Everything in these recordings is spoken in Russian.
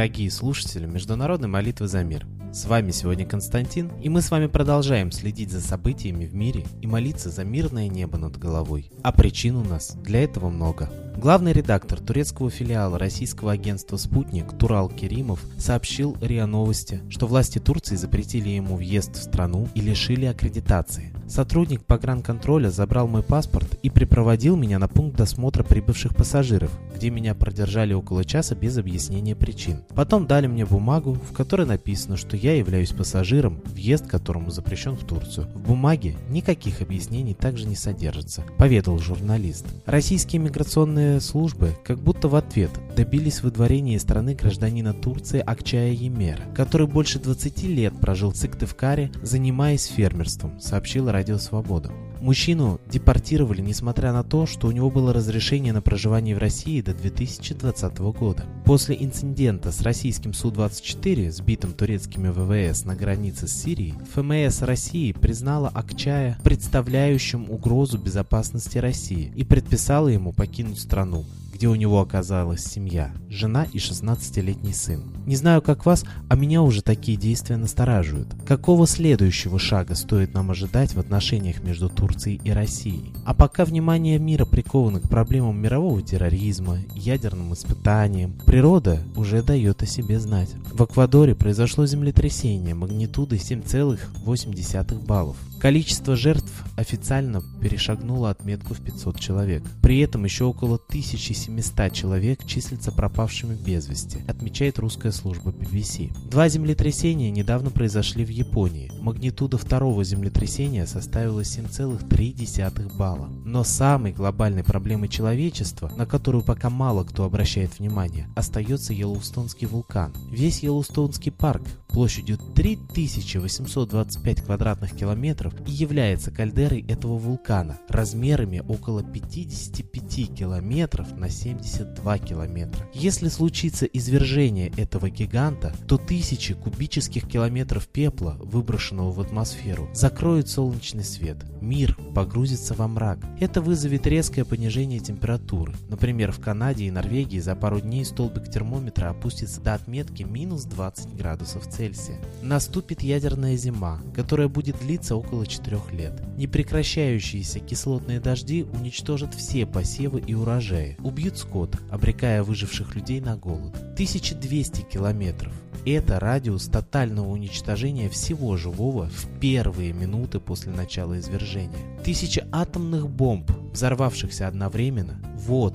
Дорогие слушатели Международной молитвы за мир. С вами сегодня Константин, и мы с вами продолжаем следить за событиями в мире и молиться за мирное небо над головой. А причин у нас для этого много. Главный редактор турецкого филиала российского агентства «Спутник» Турал Керимов сообщил РИА Новости, что власти Турции запретили ему въезд в страну и лишили аккредитации. Сотрудник погранконтроля забрал мой паспорт и припроводил меня на пункт досмотра прибывших пассажиров, где меня продержали около часа без объяснения причин. Потом дали мне бумагу, в которой написано, что я являюсь пассажиром, въезд которому запрещен в Турцию. В бумаге никаких объяснений также не содержится, поведал журналист. Российские миграционные службы как будто в ответ добились выдворения из страны гражданина Турции Акчая Емера, который больше 20 лет прожил в Сыктывкаре, занимаясь фермерством, сообщила Радио Свобода. Мужчину депортировали, несмотря на то, что у него было разрешение на проживание в России до 2020 года. После инцидента с российским Су-24, сбитым турецкими ВВС на границе с Сирией, ФМС России признала Акчая представляющим угрозу безопасности России и предписала ему покинуть страну, где у него оказалась семья, жена и 16-летний сын. Не знаю, как вас, а меня уже такие действия настораживают. Какого следующего шага стоит нам ожидать в отношениях между Турцией и Россией? А пока внимание мира приковано к проблемам мирового терроризма, ядерным испытаниям, природа уже дает о себе знать. В Эквадоре произошло землетрясение магнитудой 7,8 баллов. Количество жертв официально перешагнуло отметку в 500 человек. При этом еще около 1700 человек числятся пропавшими без вести, отмечает русская служба BBC. Два землетрясения недавно произошли в Японии. Магнитуда второго землетрясения составила 7,3 балла. Но самой глобальной проблемой человечества, на которую пока мало кто обращает внимание, остается Йеллоустонский вулкан. Весь Йеллоустонский парк площадью 3825 квадратных километров и является кальдерой этого вулкана размерами около 55 километров на 72 километра. Если случится извержение этого гиганта, то тысячи кубических километров пепла, выброшенного в атмосферу, закроют солнечный свет. Мир погрузится во мрак. Это вызовет резкое понижение температуры. Например, в Канаде и Норвегии за пару дней столбик термометра опустится до отметки минус 20 градусов Цельсия. Наступит ядерная зима, которая будет длиться около 4 лет. Непрекращающиеся кислотные дожди уничтожат все посевы и урожаи, убьют скот, обрекая выживших людей на голод. 1200 километров. Это радиус тотального уничтожения всего живого в первые минуты после начала извержения. Тысячи атомных бомб, взорвавшихся одновременно, вот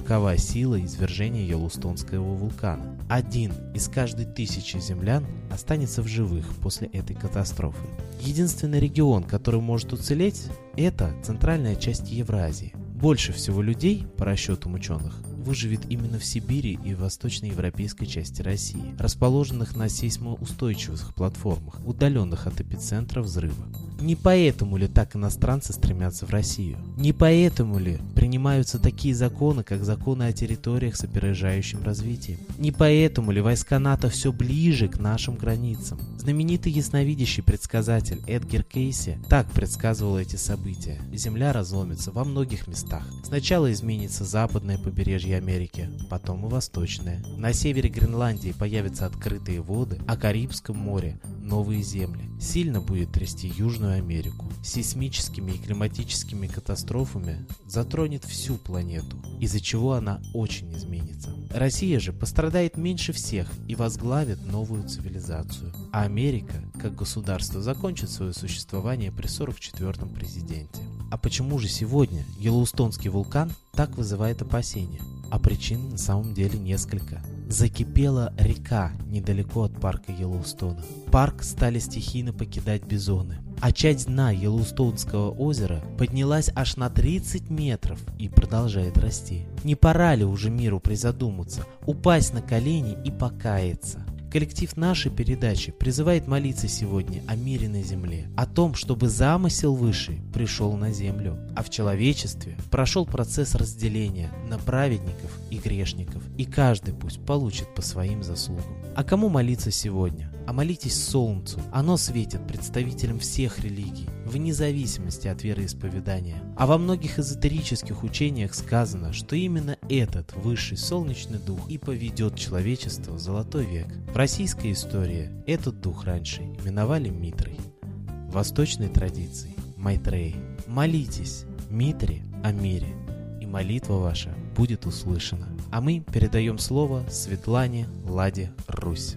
какова сила извержения Йеллоустонского вулкана. Один из каждой тысячи землян останется в живых после этой катастрофы. Единственный регион, который может уцелеть, это центральная часть Евразии. Больше всего людей, по расчетам ученых, выживет именно в Сибири и в восточноевропейской части России, расположенных на сейсмоустойчивых платформах, удаленных от эпицентра взрыва. Не поэтому ли так иностранцы стремятся в Россию? Не поэтому ли принимаются такие законы, как законы о территориях с опережающим развитием? Не поэтому ли войска НАТО все ближе к нашим границам? Знаменитый ясновидящий предсказатель Эдгар Кейси так предсказывал эти события. Земля разломится во многих местах. Сначала изменится западное побережье Америки, потом и восточное. На севере Гренландии появятся открытые воды, а Карибском море новые земли. Сильно будет трясти Южную Америку. Сейсмическими и климатическими катастрофами затронет всю планету, из-за чего она очень изменится. Россия же пострадает меньше всех и возглавит новую цивилизацию. А Америка, как государство, закончит свое существование при 44-м президенте. А почему же сегодня Йеллоустонский вулкан так вызывает опасения? А причин на самом деле несколько. Закипела река недалеко от парка Йеллоустона. Парк стали стихийно покидать бизоны. А часть дна Йеллоустонского озера поднялась аж на 30 метров и продолжает расти. Не пора ли уже миру призадуматься, упасть на колени и покаяться? Коллектив нашей передачи призывает молиться сегодня о мире на земле, о том, чтобы замысел высший пришел на землю, а в человечестве прошел процесс разделения на праведников и грешников, и каждый пусть получит по своим заслугам. А кому молиться сегодня? А молитесь солнцу, оно светит представителям всех религий, вне зависимости от вероисповедания. А во многих эзотерических учениях сказано, что именно этот высший солнечный дух и поведет человечество в золотой век. В российской истории этот дух раньше именовали Митрой. В восточной традиции – Майтрей. Молитесь, Митре, о мире, и молитва ваша будет услышана. А мы передаем слово Светлане Ладе Русь.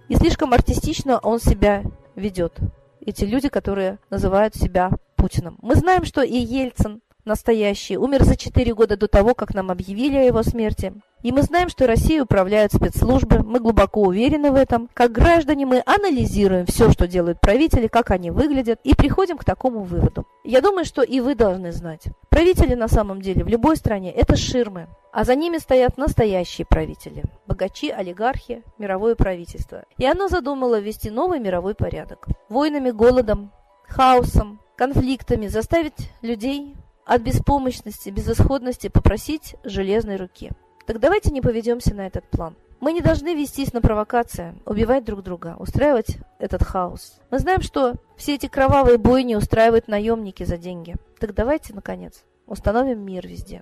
И слишком артистично он себя ведет. Эти люди, которые называют себя Путиным. Мы знаем, что и Ельцин настоящий умер за 4 года до того, как нам объявили о его смерти. И мы знаем, что Россией управляют спецслужбы, мы глубоко уверены в этом. Как граждане мы анализируем все, что делают правители, как они выглядят, и приходим к такому выводу. Я думаю, что и вы должны знать. Правители на самом деле в любой стране – это ширмы, а за ними стоят настоящие правители – богачи, олигархи, мировое правительство. И оно задумало ввести новый мировой порядок. Войнами, голодом, хаосом, конфликтами заставить людей от беспомощности, безысходности попросить железной руки. Так давайте не поведемся на этот план. Мы не должны вестись на провокации, убивать друг друга, устраивать этот хаос. Мы знаем, что все эти кровавые бойни устраивают наемники за деньги. Так давайте, наконец, установим мир везде.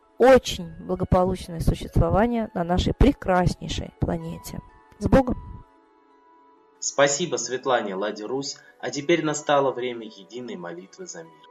очень благополучное существование на нашей прекраснейшей планете. С Богом! Спасибо Светлане Ладе Русь, а теперь настало время единой молитвы за мир.